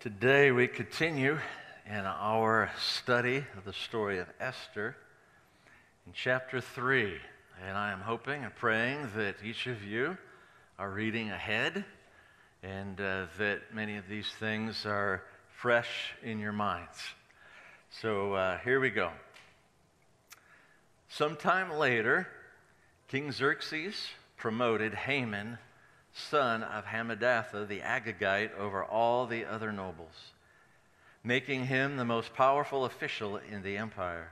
Today we continue in our study of the story of Esther in chapter 3. And I am hoping and praying that each of you are reading ahead and uh, that many of these things are fresh in your minds. So uh, here we go. Sometime later, King Xerxes promoted Haman son of Hammedatha the Agagite over all the other nobles, making him the most powerful official in the empire.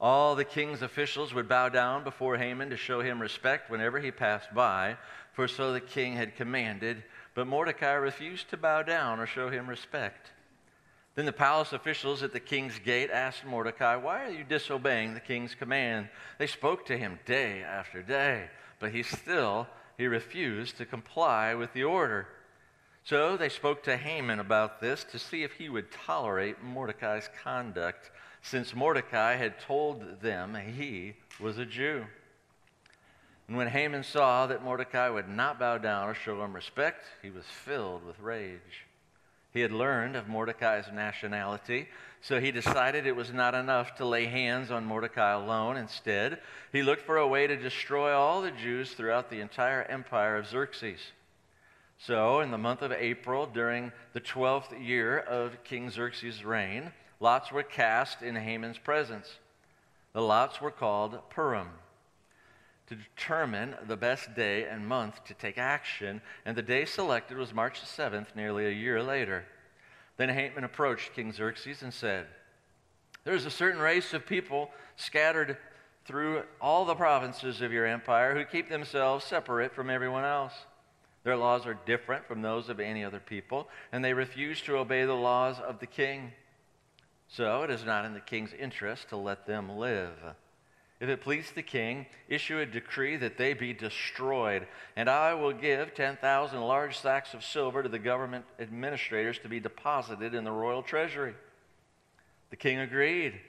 All the king's officials would bow down before Haman to show him respect whenever he passed by, for so the king had commanded. But Mordecai refused to bow down or show him respect. Then the palace officials at the king's gate asked Mordecai, Why are you disobeying the king's command? They spoke to him day after day, but he still he refused to comply with the order. So they spoke to Haman about this to see if he would tolerate Mordecai's conduct, since Mordecai had told them he was a Jew. And when Haman saw that Mordecai would not bow down or show him respect, he was filled with rage. He had learned of Mordecai's nationality, so he decided it was not enough to lay hands on Mordecai alone. Instead, he looked for a way to destroy all the Jews throughout the entire empire of Xerxes. So, in the month of April, during the 12th year of King Xerxes' reign, lots were cast in Haman's presence. The lots were called Purim to determine the best day and month to take action, and the day selected was March 7th, nearly a year later. Then Haman approached King Xerxes and said, There is a certain race of people scattered through all the provinces of your empire who keep themselves separate from everyone else. Their laws are different from those of any other people, and they refuse to obey the laws of the king. So it is not in the king's interest to let them live. If it please the king, issue a decree that they be destroyed, and I will give 10,000 large sacks of silver to the government administrators to be deposited in the royal treasury. The king agreed,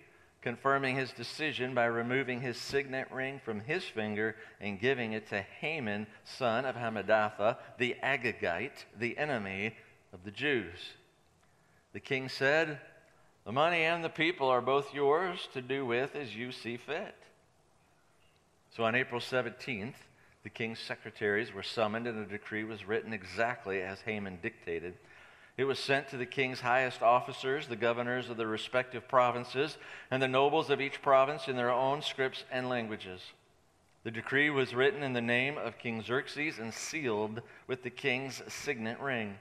confirming his decision by removing his signet ring from his finger and giving it to Haman, son of Hammedatha, the Agagite, the enemy of the Jews. The king said, The money and the people are both yours to do with as you see fit. So on April 17th, the king's secretaries were summoned and a decree was written exactly as Haman dictated. It was sent to the king's highest officers, the governors of the respective provinces, and the nobles of each province in their own scripts and languages. The decree was written in the name of King Xerxes and sealed with the king's signet ring.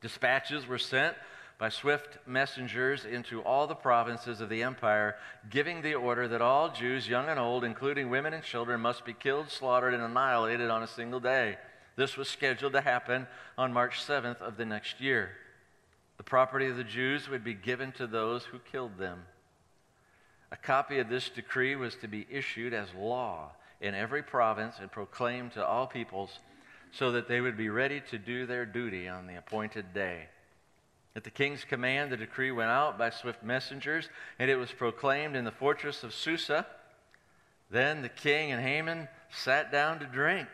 Dispatches were sent by swift messengers into all the provinces of the empire, giving the order that all Jews, young and old, including women and children, must be killed, slaughtered, and annihilated on a single day. This was scheduled to happen on March 7th of the next year. The property of the Jews would be given to those who killed them. A copy of this decree was to be issued as law in every province and proclaimed to all peoples so that they would be ready to do their duty on the appointed day. At the king's command, the decree went out by swift messengers, and it was proclaimed in the fortress of Susa. Then the king and Haman sat down to drink,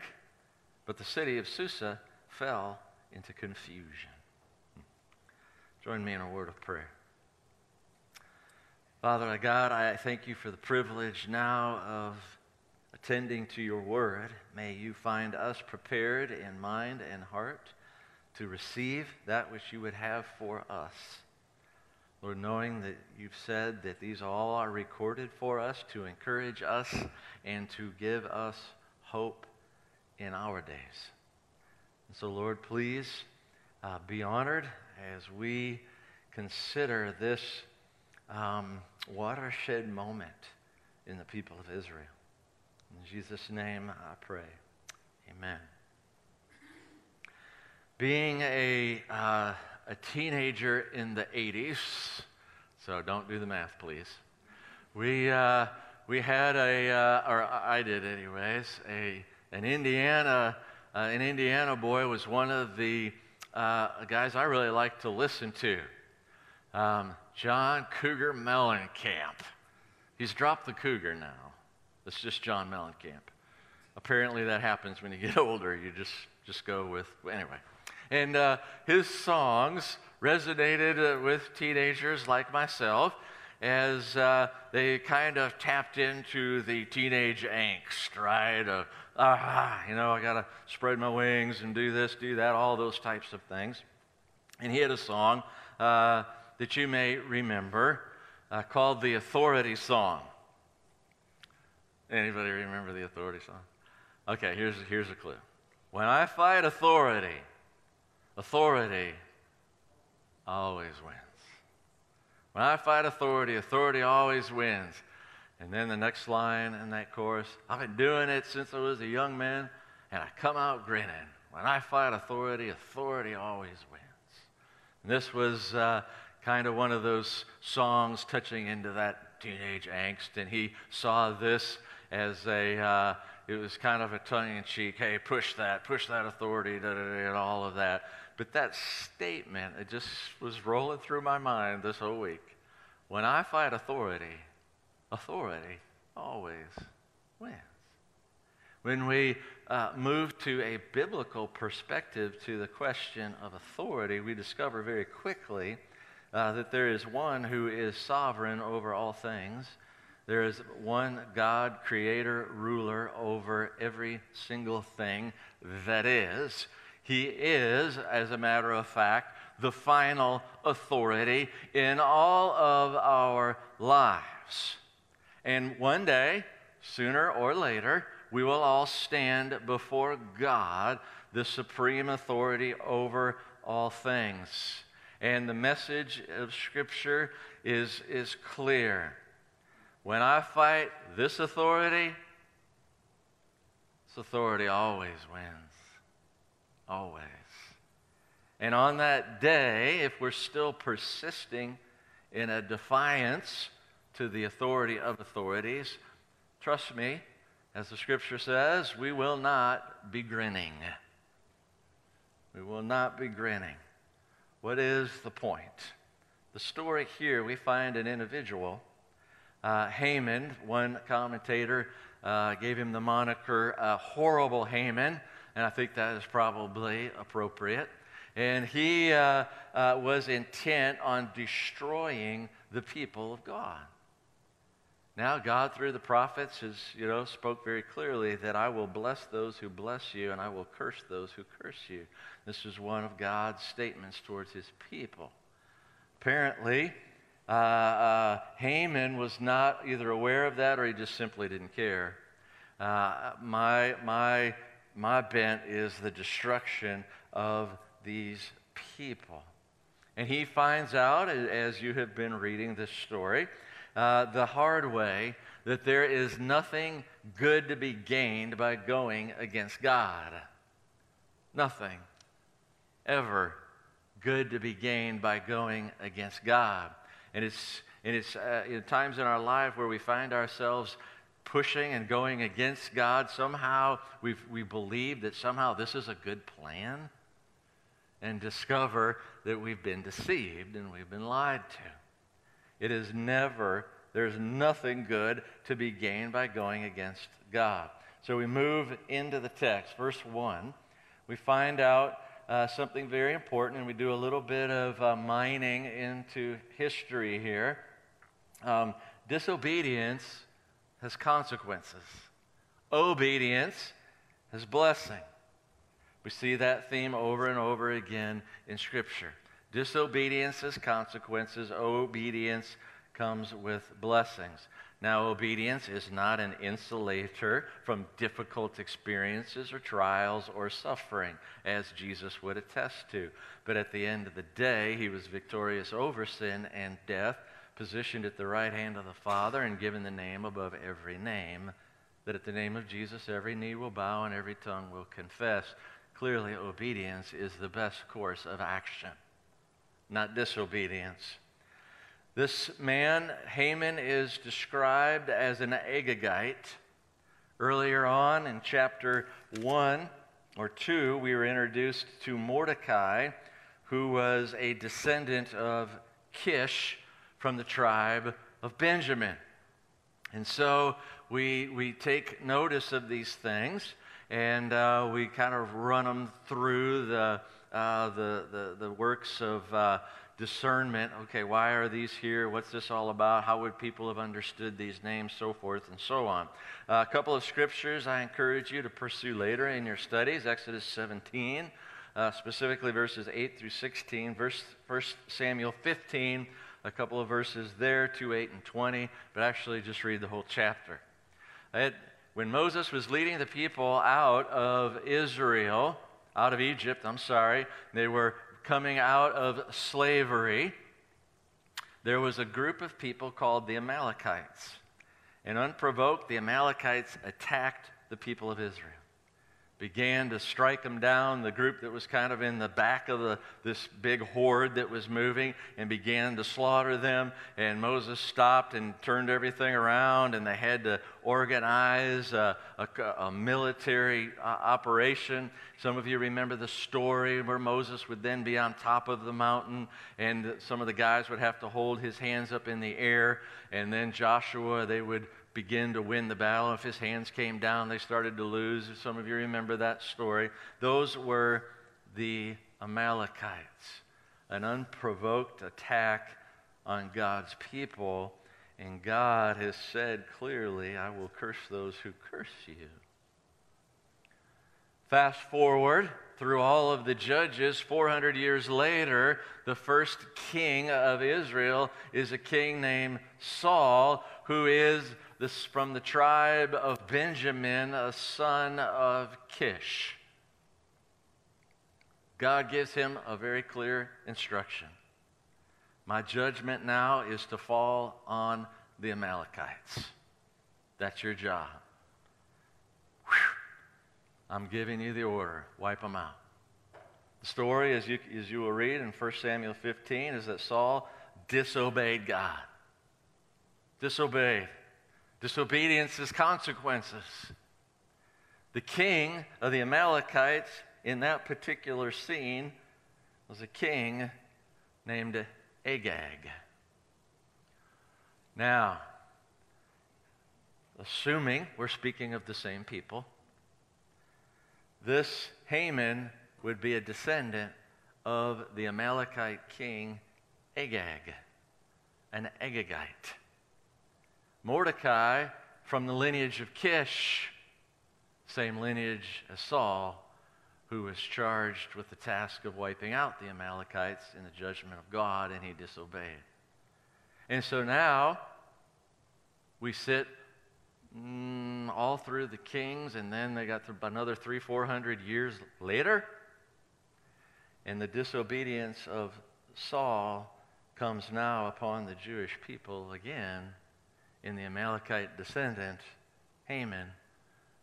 but the city of Susa fell into confusion. Join me in a word of prayer. Father God, I thank you for the privilege now of attending to your word. May you find us prepared in mind and heart to receive that which you would have for us. Lord, knowing that you've said that these all are recorded for us to encourage us and to give us hope in our days. And so, Lord, please uh, be honored as we consider this um, watershed moment in the people of Israel. In Jesus' name I pray. Amen being a, uh, a teenager in the 80s, so don't do the math, please. We, uh, we had a, uh, or I did anyways, a, an Indiana, uh, an Indiana boy was one of the uh, guys I really liked to listen to. Um, John Cougar Mellencamp. He's dropped the Cougar now. It's just John Mellencamp. Apparently that happens when you get older. You just, just go with, anyway. And uh, his songs resonated uh, with teenagers like myself as uh, they kind of tapped into the teenage angst, right? Of, ah, you know, I got to spread my wings and do this, do that, all those types of things. And he had a song uh, that you may remember uh, called the Authority Song. Anybody remember the Authority Song? Okay, here's, here's a clue. When I fight authority, authority always wins. When I fight authority, authority always wins. And then the next line in that chorus I've been doing it since I was a young man, and I come out grinning. When I fight authority, authority always wins. And this was uh, kind of one of those songs touching into that teenage angst, and he saw this as a. Uh, it was kind of a tongue in cheek, hey, push that, push that authority, da, da, da, and all of that. But that statement, it just was rolling through my mind this whole week. When I fight authority, authority always wins. When we uh, move to a biblical perspective to the question of authority, we discover very quickly uh, that there is one who is sovereign over all things. There is one God, creator, ruler over every single thing that is. He is, as a matter of fact, the final authority in all of our lives. And one day, sooner or later, we will all stand before God, the supreme authority over all things. And the message of Scripture is, is clear. When I fight this authority, this authority always wins. Always. And on that day, if we're still persisting in a defiance to the authority of authorities, trust me, as the scripture says, we will not be grinning. We will not be grinning. What is the point? The story here, we find an individual, uh, Haman, one commentator uh, gave him the moniker uh, Horrible Haman and I think that is probably appropriate. And he uh, uh, was intent on destroying the people of God. Now, God, through the prophets, has, you know, spoke very clearly that I will bless those who bless you and I will curse those who curse you. This is one of God's statements towards his people. Apparently, uh, uh, Haman was not either aware of that or he just simply didn't care. Uh, my, my my bent is the destruction of these people. And he finds out, as you have been reading this story, uh, the hard way that there is nothing good to be gained by going against God. Nothing ever good to be gained by going against God. And it's, and it's uh, in times in our life where we find ourselves pushing and going against God. Somehow we we believe that somehow this is a good plan and discover that we've been deceived and we've been lied to. It is never, there's nothing good to be gained by going against God. So we move into the text. Verse 1, we find out uh, something very important, and we do a little bit of uh, mining into history here. Um, disobedience has consequences, obedience has blessing. We see that theme over and over again in Scripture. Disobedience has consequences, obedience comes with blessings. Now, obedience is not an insulator from difficult experiences or trials or suffering, as Jesus would attest to. But at the end of the day, he was victorious over sin and death positioned at the right hand of the Father and given the name above every name, that at the name of Jesus every knee will bow and every tongue will confess. Clearly, obedience is the best course of action, not disobedience. This man, Haman, is described as an Agagite. Earlier on in chapter 1 or 2, we were introduced to Mordecai, who was a descendant of Kish, from the tribe of Benjamin. And so we, we take notice of these things and uh, we kind of run them through the, uh, the, the, the works of uh, discernment. Okay, why are these here? What's this all about? How would people have understood these names? So forth and so on. Uh, a couple of scriptures I encourage you to pursue later in your studies Exodus 17, uh, specifically verses 8 through 16, verse, 1 Samuel 15, a couple of verses there, 2, 8, and 20, but actually just read the whole chapter. Had, when Moses was leading the people out of Israel, out of Egypt, I'm sorry, they were coming out of slavery, there was a group of people called the Amalekites. And unprovoked, the Amalekites attacked the people of Israel began to strike them down, the group that was kind of in the back of the, this big horde that was moving, and began to slaughter them. And Moses stopped and turned everything around, and they had to organize a, a, a military uh, operation. Some of you remember the story where Moses would then be on top of the mountain, and some of the guys would have to hold his hands up in the air, and then Joshua, they would begin to win the battle. If his hands came down, they started to lose. If Some of you remember that story. Those were the Amalekites, an unprovoked attack on God's people. And God has said clearly, I will curse those who curse you. Fast forward through all of the judges, 400 years later, the first king of Israel is a king named Saul, who is this is from the tribe of Benjamin, a son of Kish. God gives him a very clear instruction. My judgment now is to fall on the Amalekites. That's your job. Whew. I'm giving you the order. Wipe them out. The story, as you, as you will read in 1 Samuel 15, is that Saul disobeyed God. Disobeyed. Disobedience has consequences. The king of the Amalekites in that particular scene was a king named Agag. Now, assuming we're speaking of the same people, this Haman would be a descendant of the Amalekite king Agag, an Agagite. Mordecai from the lineage of Kish, same lineage as Saul, who was charged with the task of wiping out the Amalekites in the judgment of God, and he disobeyed. And so now we sit mm, all through the kings, and then they got through another three, four hundred years later, and the disobedience of Saul comes now upon the Jewish people again in the Amalekite descendant, Haman,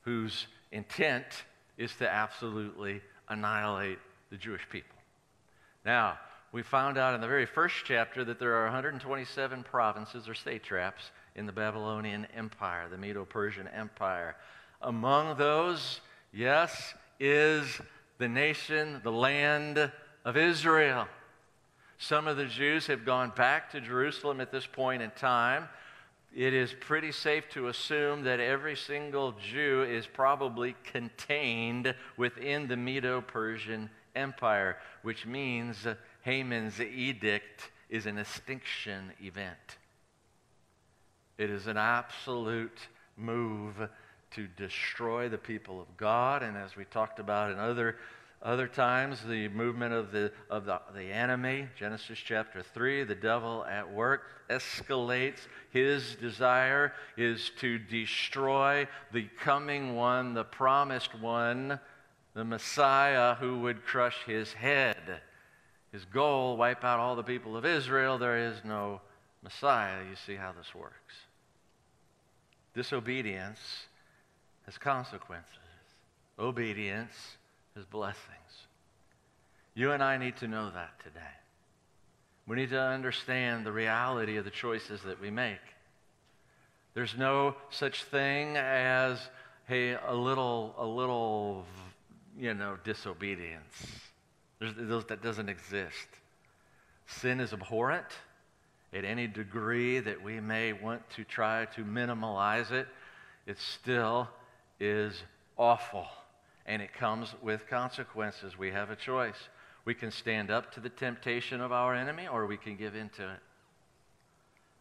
whose intent is to absolutely annihilate the Jewish people. Now, we found out in the very first chapter that there are 127 provinces or satraps in the Babylonian Empire, the Medo Persian Empire. Among those, yes, is the nation, the land of Israel. Some of the Jews have gone back to Jerusalem at this point in time it is pretty safe to assume that every single Jew is probably contained within the Medo Persian Empire, which means Haman's edict is an extinction event. It is an absolute move to destroy the people of God. And as we talked about in other other times, the movement of the, of the, the enemy, Genesis chapter 3, the devil at work, escalates. His desire is to destroy the coming one, the promised one, the Messiah who would crush his head. His goal, wipe out all the people of Israel. There is no Messiah. You see how this works. Disobedience has consequences. Obedience his blessings. You and I need to know that today. We need to understand the reality of the choices that we make. There's no such thing as, hey, a little, a little, you know, disobedience. There's, that doesn't exist. Sin is abhorrent at any degree that we may want to try to minimize it. It still is awful and it comes with consequences. We have a choice. We can stand up to the temptation of our enemy or we can give in to it.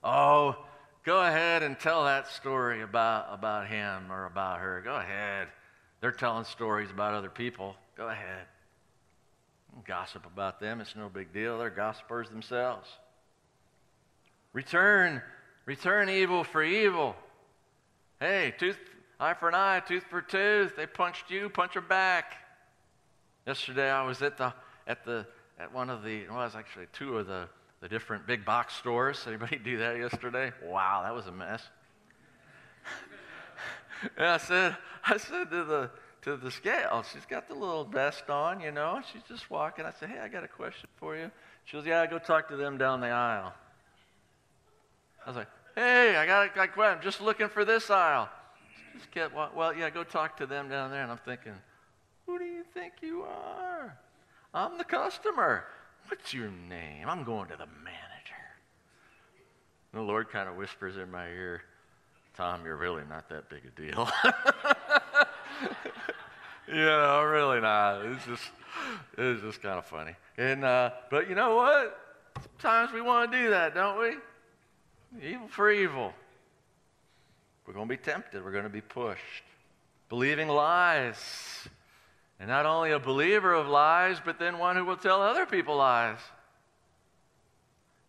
Oh, go ahead and tell that story about, about him or about her. Go ahead. They're telling stories about other people. Go ahead. Gossip about them. It's no big deal. They're gossipers themselves. Return. Return evil for evil. Hey, tooth, eye for an eye, tooth for tooth. They punched you, punch her back. Yesterday I was at the at the at one of the well, it was actually two of the the different big box stores. Anybody do that yesterday? Wow, that was a mess. and I said, I said to the to the scale, she's got the little vest on, you know. She's just walking. I said, Hey, I got a question for you. She goes, Yeah, go talk to them down the aisle. I was like, Hey, I got a question. I'm just looking for this aisle. Just kept, well, yeah, go talk to them down there. And I'm thinking, Who do you think you are? I'm the customer. What's your name? I'm going to the manager. And the Lord kind of whispers in my ear, Tom, you're really not that big a deal. know, really not. It's just, it's just kind of funny. And, uh, but you know what? Sometimes we want to do that, don't we? Evil for evil. We're going to be tempted. We're going to be pushed. Believing lies. And not only a believer of lies, but then one who will tell other people lies.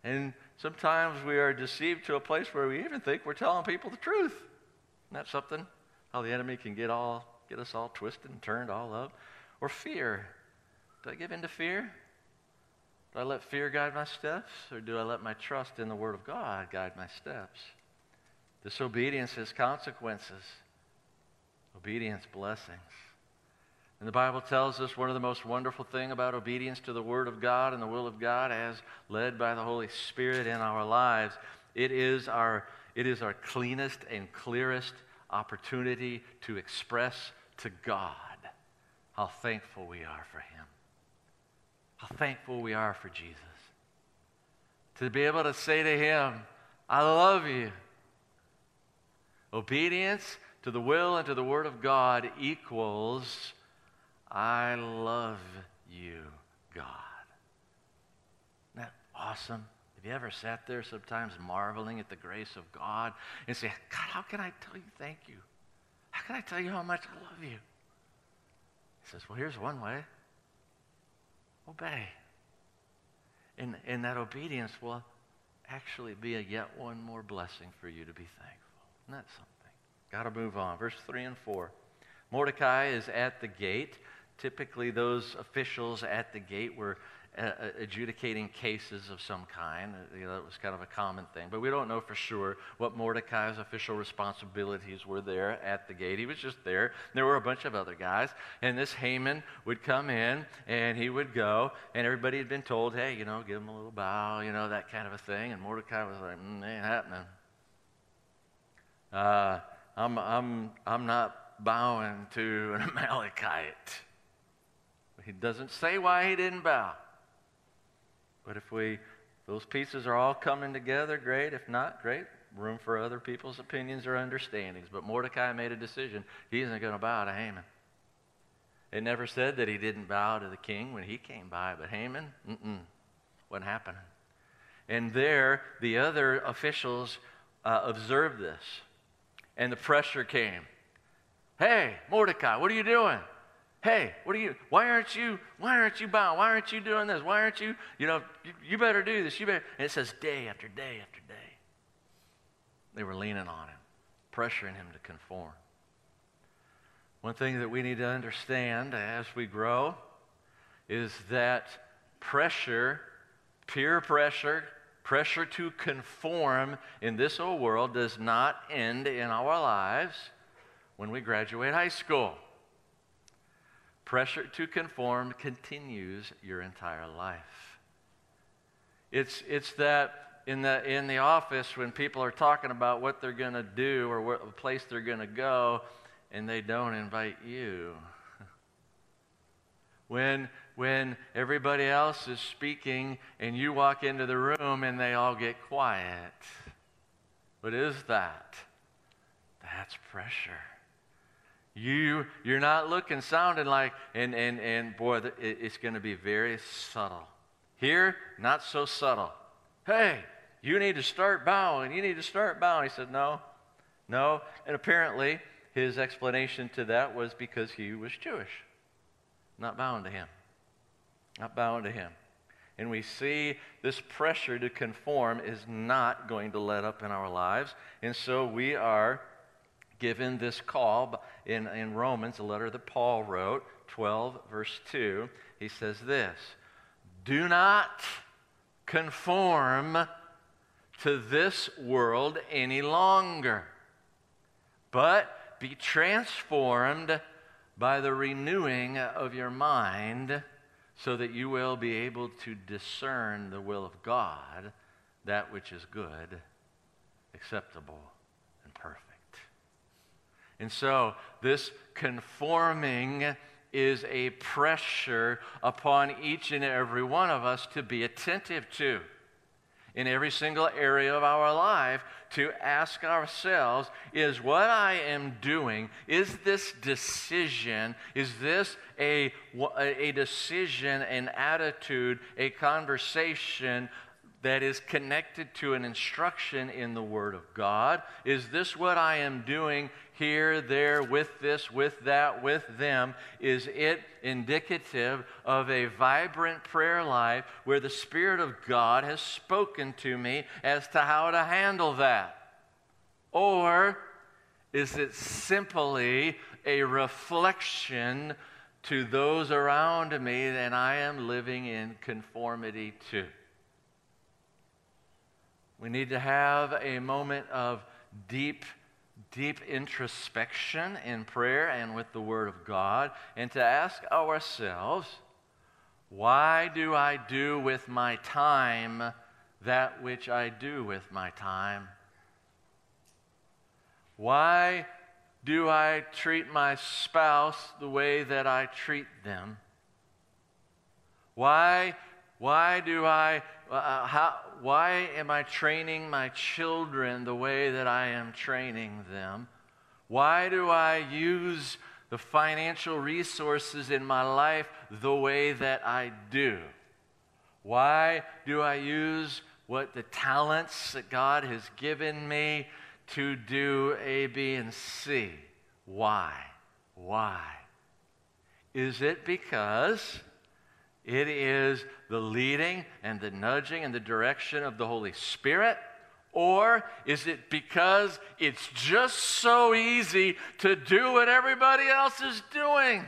And sometimes we are deceived to a place where we even think we're telling people the truth. Isn't that something? How the enemy can get all get us all twisted and turned all up. Or fear. Do I give in to fear? Do I let fear guide my steps? Or do I let my trust in the Word of God guide my steps? Disobedience has consequences. Obedience, blessings. And the Bible tells us one of the most wonderful thing about obedience to the Word of God and the will of God as led by the Holy Spirit in our lives, it is our, it is our cleanest and clearest opportunity to express to God how thankful we are for Him, how thankful we are for Jesus. To be able to say to Him, I love you. Obedience to the will and to the Word of God equals I love you, God. Isn't that awesome? Have you ever sat there sometimes marveling at the grace of God and say, God, how can I tell you thank you? How can I tell you how much I love you? He says, Well, here's one way obey. And, and that obedience will actually be a yet one more blessing for you to be thankful. Isn't that something? Got to move on. Verse 3 and 4. Mordecai is at the gate Typically, those officials at the gate were uh, uh, adjudicating cases of some kind. Uh, you know, that was kind of a common thing. But we don't know for sure what Mordecai's official responsibilities were there at the gate. He was just there. There were a bunch of other guys. And this Haman would come in and he would go, and everybody had been told, hey, you know, give him a little bow, you know, that kind of a thing. And Mordecai was like, mm, ain't happening. Uh, I'm, I'm, I'm not bowing to an Amalekite. He doesn't say why he didn't bow. But if we, those pieces are all coming together, great. If not, great. Room for other people's opinions or understandings. But Mordecai made a decision. He isn't going to bow to Haman. It never said that he didn't bow to the king when he came by, but Haman, mm-mm, wasn't happening. And there, the other officials uh, observed this, and the pressure came. Hey, Mordecai, what are you doing? hey, what are you, why aren't you, why aren't you bowing? Why aren't you doing this? Why aren't you, you know, you, you better do this. You better. And it says day after day after day. They were leaning on him, pressuring him to conform. One thing that we need to understand as we grow is that pressure, peer pressure, pressure to conform in this old world does not end in our lives when we graduate high school. Pressure to conform continues your entire life. It's, it's that in the, in the office when people are talking about what they're going to do or what place they're going to go, and they don't invite you. when, when everybody else is speaking and you walk into the room and they all get quiet. What is that? That's pressure. You, you're not looking, sounding like, and, and, and boy, it, it's going to be very subtle. Here, not so subtle. Hey, you need to start bowing. You need to start bowing. He said, No, no. And apparently, his explanation to that was because he was Jewish, not bowing to him. Not bowing to him. And we see this pressure to conform is not going to let up in our lives. And so we are given this call in, in Romans, a letter that Paul wrote, 12, verse 2. He says this Do not conform to this world any longer, but be transformed by the renewing of your mind so that you will be able to discern the will of God, that which is good, acceptable, and perfect. And so, this conforming is a pressure upon each and every one of us to be attentive to in every single area of our life to ask ourselves is what I am doing, is this decision, is this a, a decision, an attitude, a conversation that is connected to an instruction in the Word of God? Is this what I am doing here, there, with this, with that, with them? Is it indicative of a vibrant prayer life where the Spirit of God has spoken to me as to how to handle that? Or is it simply a reflection to those around me that I am living in conformity to? We need to have a moment of deep, deep introspection in prayer and with the Word of God, and to ask ourselves, why do I do with my time that which I do with my time? Why do I treat my spouse the way that I treat them? Why, why do I uh, uh, how, why am I training my children the way that I am training them? Why do I use the financial resources in my life the way that I do? Why do I use what the talents that God has given me to do A, B, and C? Why? Why? Is it because it is the leading and the nudging and the direction of the Holy Spirit? Or is it because it's just so easy to do what everybody else is doing?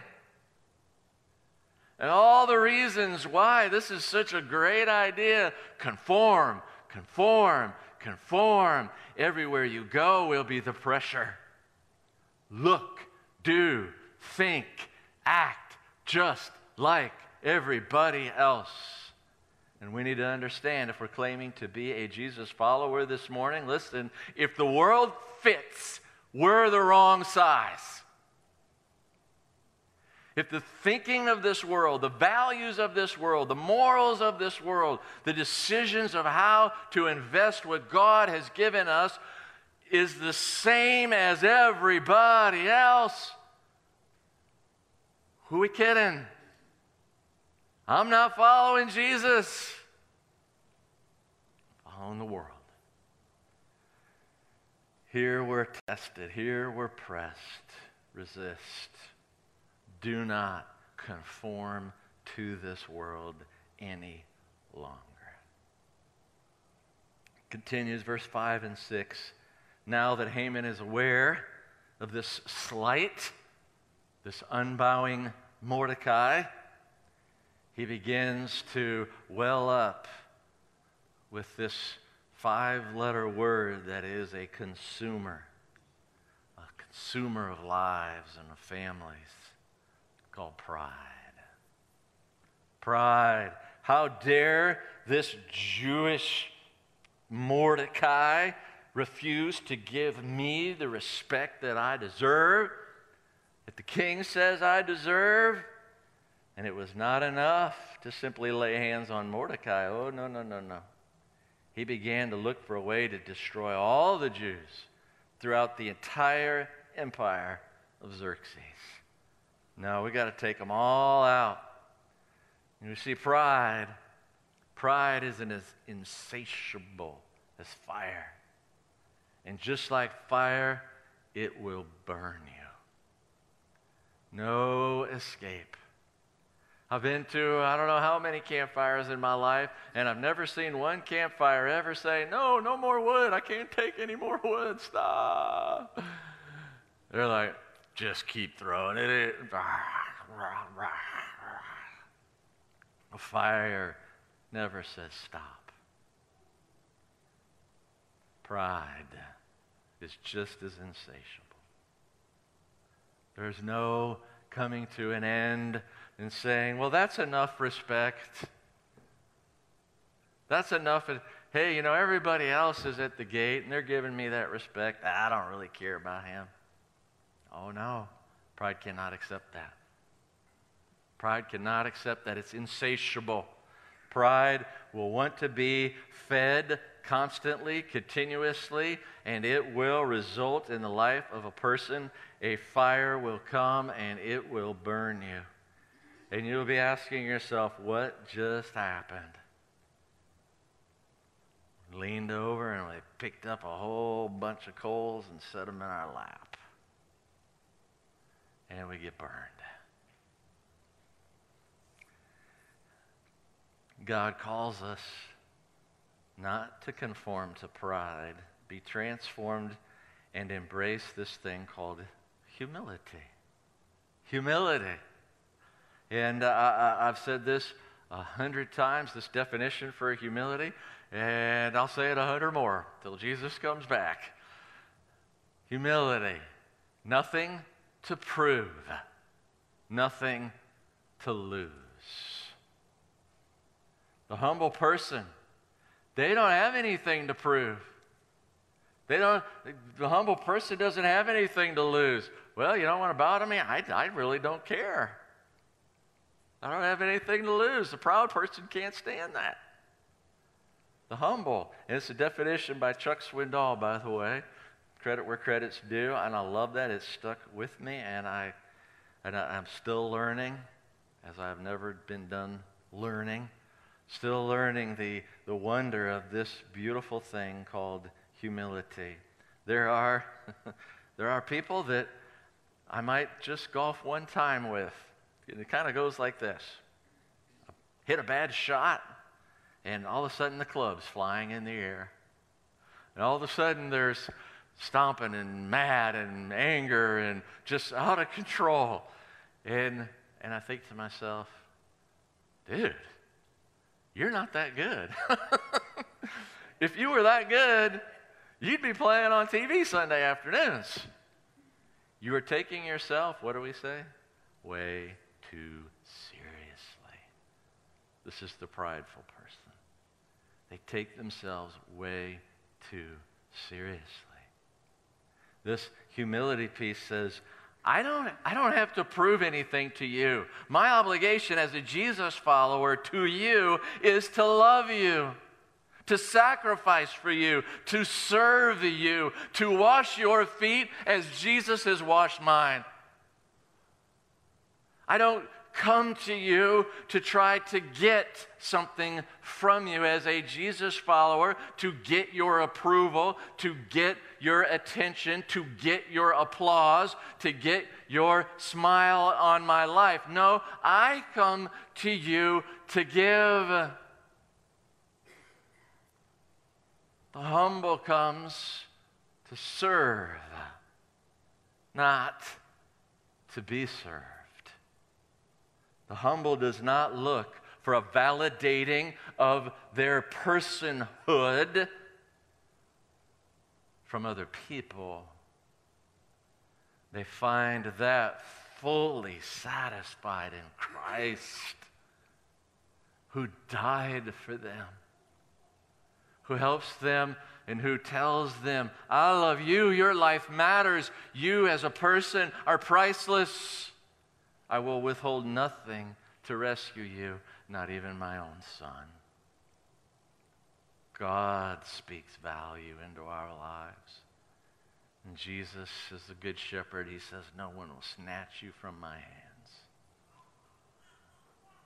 And all the reasons why this is such a great idea conform, conform, conform. Everywhere you go will be the pressure. Look, do, think, act just like everybody else. And we need to understand if we're claiming to be a Jesus follower this morning, listen, if the world fits, we're the wrong size. If the thinking of this world, the values of this world, the morals of this world, the decisions of how to invest what God has given us is the same as everybody else, who are we kidding? I'm not following Jesus, following the world. Here we're tested, here we're pressed. Resist. Do not conform to this world any longer. Continues verse 5 and 6. Now that Haman is aware of this slight, this unbowing Mordecai, he begins to well up with this five letter word that is a consumer, a consumer of lives and of families called pride. Pride. How dare this Jewish Mordecai refuse to give me the respect that I deserve, that the king says I deserve? And it was not enough to simply lay hands on Mordecai. Oh, no, no, no, no. He began to look for a way to destroy all the Jews throughout the entire empire of Xerxes. No, we got to take them all out. You see, pride, pride isn't as insatiable as fire. And just like fire, it will burn you. No escape. I've been to I don't know how many campfires in my life, and I've never seen one campfire ever say, No, no more wood. I can't take any more wood. Stop. They're like, Just keep throwing it in. A fire never says stop. Pride is just as insatiable. There's no coming to an end and saying, well, that's enough respect. That's enough. Hey, you know, everybody else is at the gate and they're giving me that respect. I don't really care about him. Oh, no. Pride cannot accept that. Pride cannot accept that. It's insatiable. Pride will want to be fed constantly, continuously, and it will result in the life of a person. A fire will come and it will burn you. And you'll be asking yourself, what just happened? Leaned over and we picked up a whole bunch of coals and set them in our lap. And we get burned. God calls us not to conform to pride, be transformed and embrace this thing called humility. Humility. And uh, I, have said this a hundred times, this definition for humility, and I'll say it a hundred more till Jesus comes back. Humility, nothing to prove, nothing to lose. The humble person, they don't have anything to prove. They don't, the humble person doesn't have anything to lose. Well, you don't want to to me? I, I really don't care. I don't have anything to lose. The proud person can't stand that. The humble, and it's a definition by Chuck Swindoll, by the way. Credit where credit's due, and I love that. It's stuck with me, and I, and I, I'm still learning, as I've never been done learning. Still learning the, the wonder of this beautiful thing called humility. There are, there are people that I might just golf one time with it kind of goes like this hit a bad shot, and all of a sudden the club's flying in the air. And all of a sudden there's stomping and mad and anger and just out of control. And, and I think to myself, dude, you're not that good. if you were that good, you'd be playing on TV Sunday afternoons. You are taking yourself, what do we say? Way too seriously. This is the prideful person. They take themselves way too seriously. This humility piece says, I don't, I don't have to prove anything to you. My obligation as a Jesus follower to you is to love you, to sacrifice for you, to serve you, to wash your feet as Jesus has washed mine. I don't come to you to try to get something from you as a Jesus follower, to get your approval, to get your attention, to get your applause, to get your smile on my life. No, I come to you to give. The humble comes to serve, not to be served. The humble does not look for a validating of their personhood from other people. They find that fully satisfied in Christ, who died for them, who helps them and who tells them, I love you, your life matters, you as a person are priceless. I will withhold nothing to rescue you, not even my own son. God speaks value into our lives. And Jesus is the good shepherd. He says, No one will snatch you from my hands.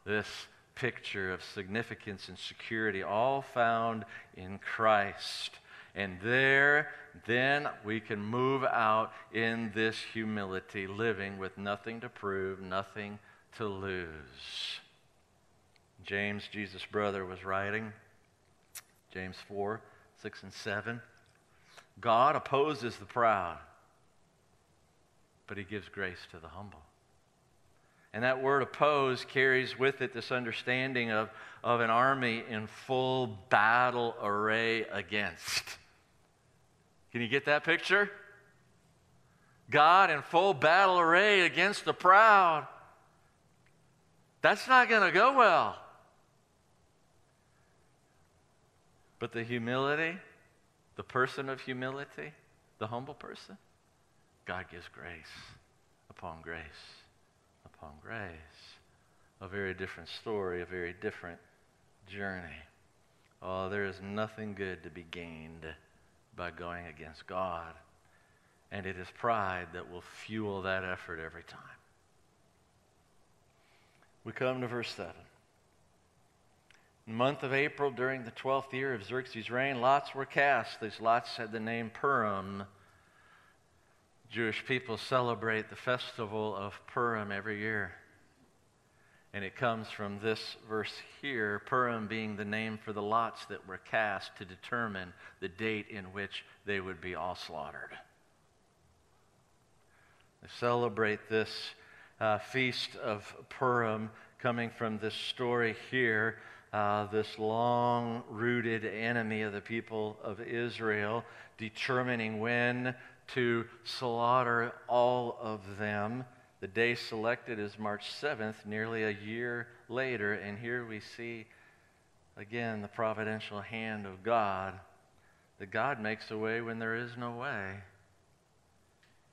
This picture of significance and security, all found in Christ. And there, then we can move out in this humility, living with nothing to prove, nothing to lose. James, Jesus' brother, was writing, James 4, 6, and 7. God opposes the proud, but he gives grace to the humble. And that word oppose carries with it this understanding of, of an army in full battle array against. Can you get that picture? God in full battle array against the proud. That's not going to go well. But the humility, the person of humility, the humble person, God gives grace upon grace upon grace. A very different story, a very different journey. Oh, there is nothing good to be gained by going against God. And it is pride that will fuel that effort every time. We come to verse 7. In the month of April, during the 12th year of Xerxes' reign, lots were cast. These lots had the name Purim. Jewish people celebrate the festival of Purim every year. And it comes from this verse here Purim being the name for the lots that were cast to determine the date in which they would be all slaughtered. They celebrate this uh, feast of Purim coming from this story here uh, this long rooted enemy of the people of Israel, determining when to slaughter all of them. The day selected is March 7th, nearly a year later, and here we see again the providential hand of God. That God makes a way when there is no way.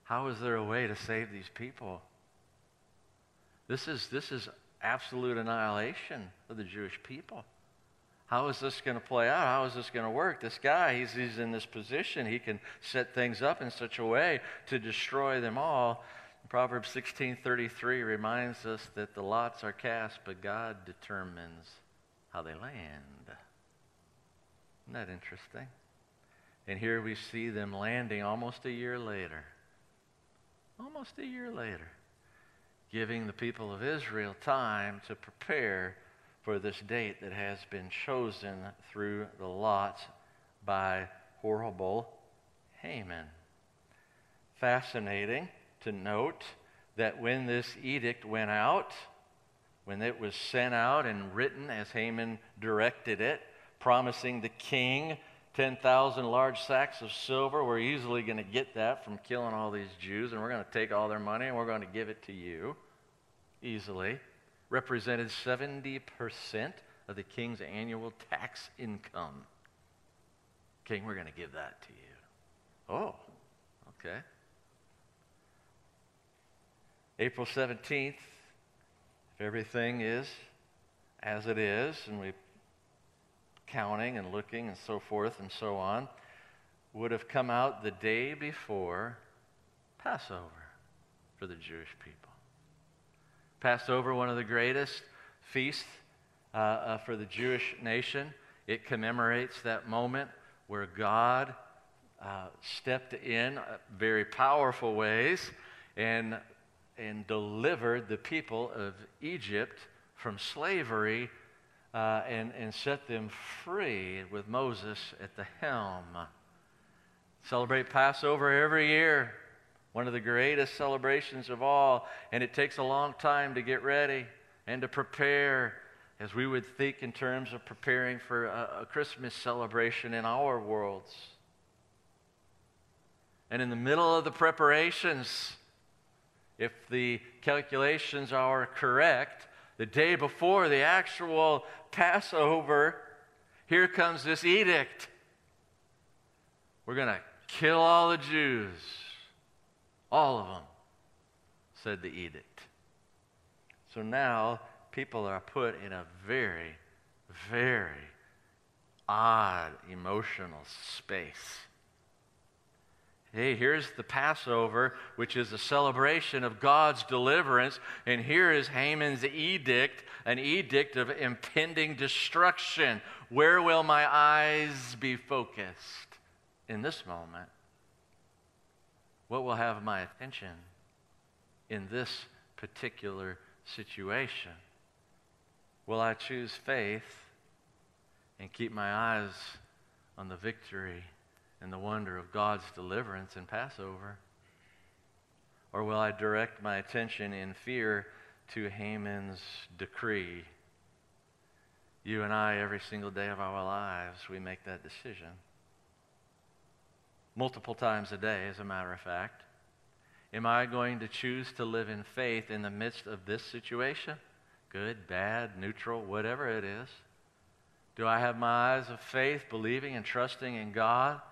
How is there a way to save these people? This is, this is absolute annihilation of the Jewish people. How is this going to play out? How is this going to work? This guy, he's, he's in this position. He can set things up in such a way to destroy them all. Proverbs 16:33 reminds us that the lots are cast, but God determines how they land. Isn't that interesting? And here we see them landing almost a year later. Almost a year later giving the people of Israel time to prepare for this date that has been chosen through the lots by horrible Haman. Fascinating to note that when this edict went out, when it was sent out and written as Haman directed it, promising the king 10,000 large sacks of silver. We're easily going to get that from killing all these Jews, and we're going to take all their money and we're going to give it to you easily, represented 70% of the king's annual tax income. King, we're going to give that to you. Oh, okay. April 17th, if everything is as it is, and we counting and looking and so forth and so on, would have come out the day before Passover for the Jewish people. Passover, one of the greatest feasts uh, uh, for the Jewish nation. It commemorates that moment where God uh, stepped in very powerful ways and, and delivered the people of Egypt from slavery uh, and, and set them free with Moses at the helm. Celebrate Passover every year one of the greatest celebrations of all, and it takes a long time to get ready and to prepare as we would think in terms of preparing for a, a Christmas celebration in our worlds. And in the middle of the preparations, if the calculations are correct, the day before the actual Passover, here comes this edict. We're going to kill all the Jews. All of them, said the edict. So now people are put in a very, very odd emotional space. Hey, here's the Passover, which is a celebration of God's deliverance, and here is Haman's edict, an edict of impending destruction. Where will my eyes be focused in this moment? What will have my attention in this particular situation? Will I choose faith and keep my eyes on the victory and the wonder of God's deliverance in Passover? Or will I direct my attention in fear to Haman's decree? You and I, every single day of our lives, we make that decision. Multiple times a day, as a matter of fact. Am I going to choose to live in faith in the midst of this situation? Good, bad, neutral, whatever it is. Do I have my eyes of faith, believing and trusting in God?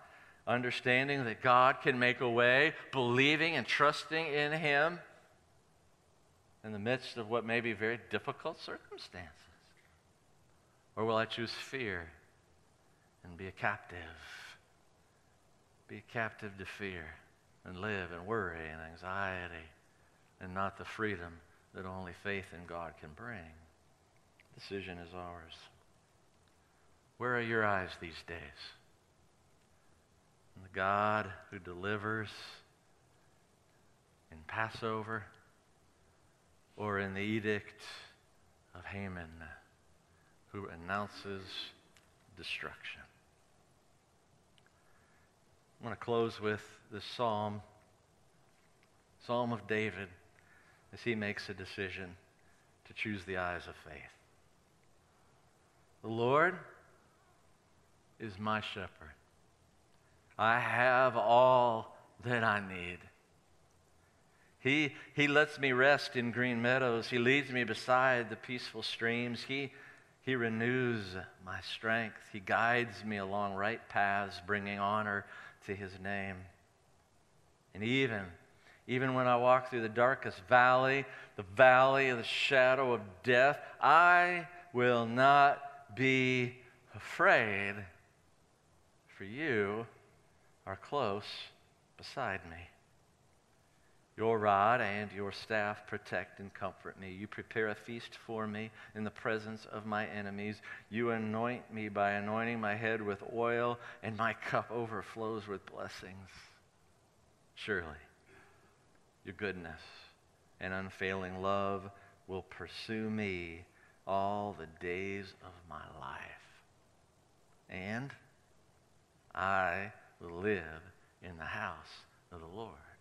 Understanding that God can make a way, believing and trusting in Him in the midst of what may be very difficult circumstances? Or will I choose fear and be a captive? Be a captive to fear and live in worry and anxiety and not the freedom that only faith in God can bring. Decision is ours. Where are your eyes these days? The God who delivers in Passover or in the edict of Haman who announces destruction. I want to close with this psalm, Psalm of David, as he makes a decision to choose the eyes of faith. The Lord is my shepherd. I have all that I need. He, he lets me rest in green meadows. He leads me beside the peaceful streams. He, he renews my strength. He guides me along right paths, bringing honor to his name. And even, even when I walk through the darkest valley, the valley of the shadow of death, I will not be afraid. For you are close beside me. Your rod and your staff protect and comfort me. You prepare a feast for me in the presence of my enemies. You anoint me by anointing my head with oil, and my cup overflows with blessings. Surely, your goodness and unfailing love will pursue me all the days of my life. And I live in the house of the Lord.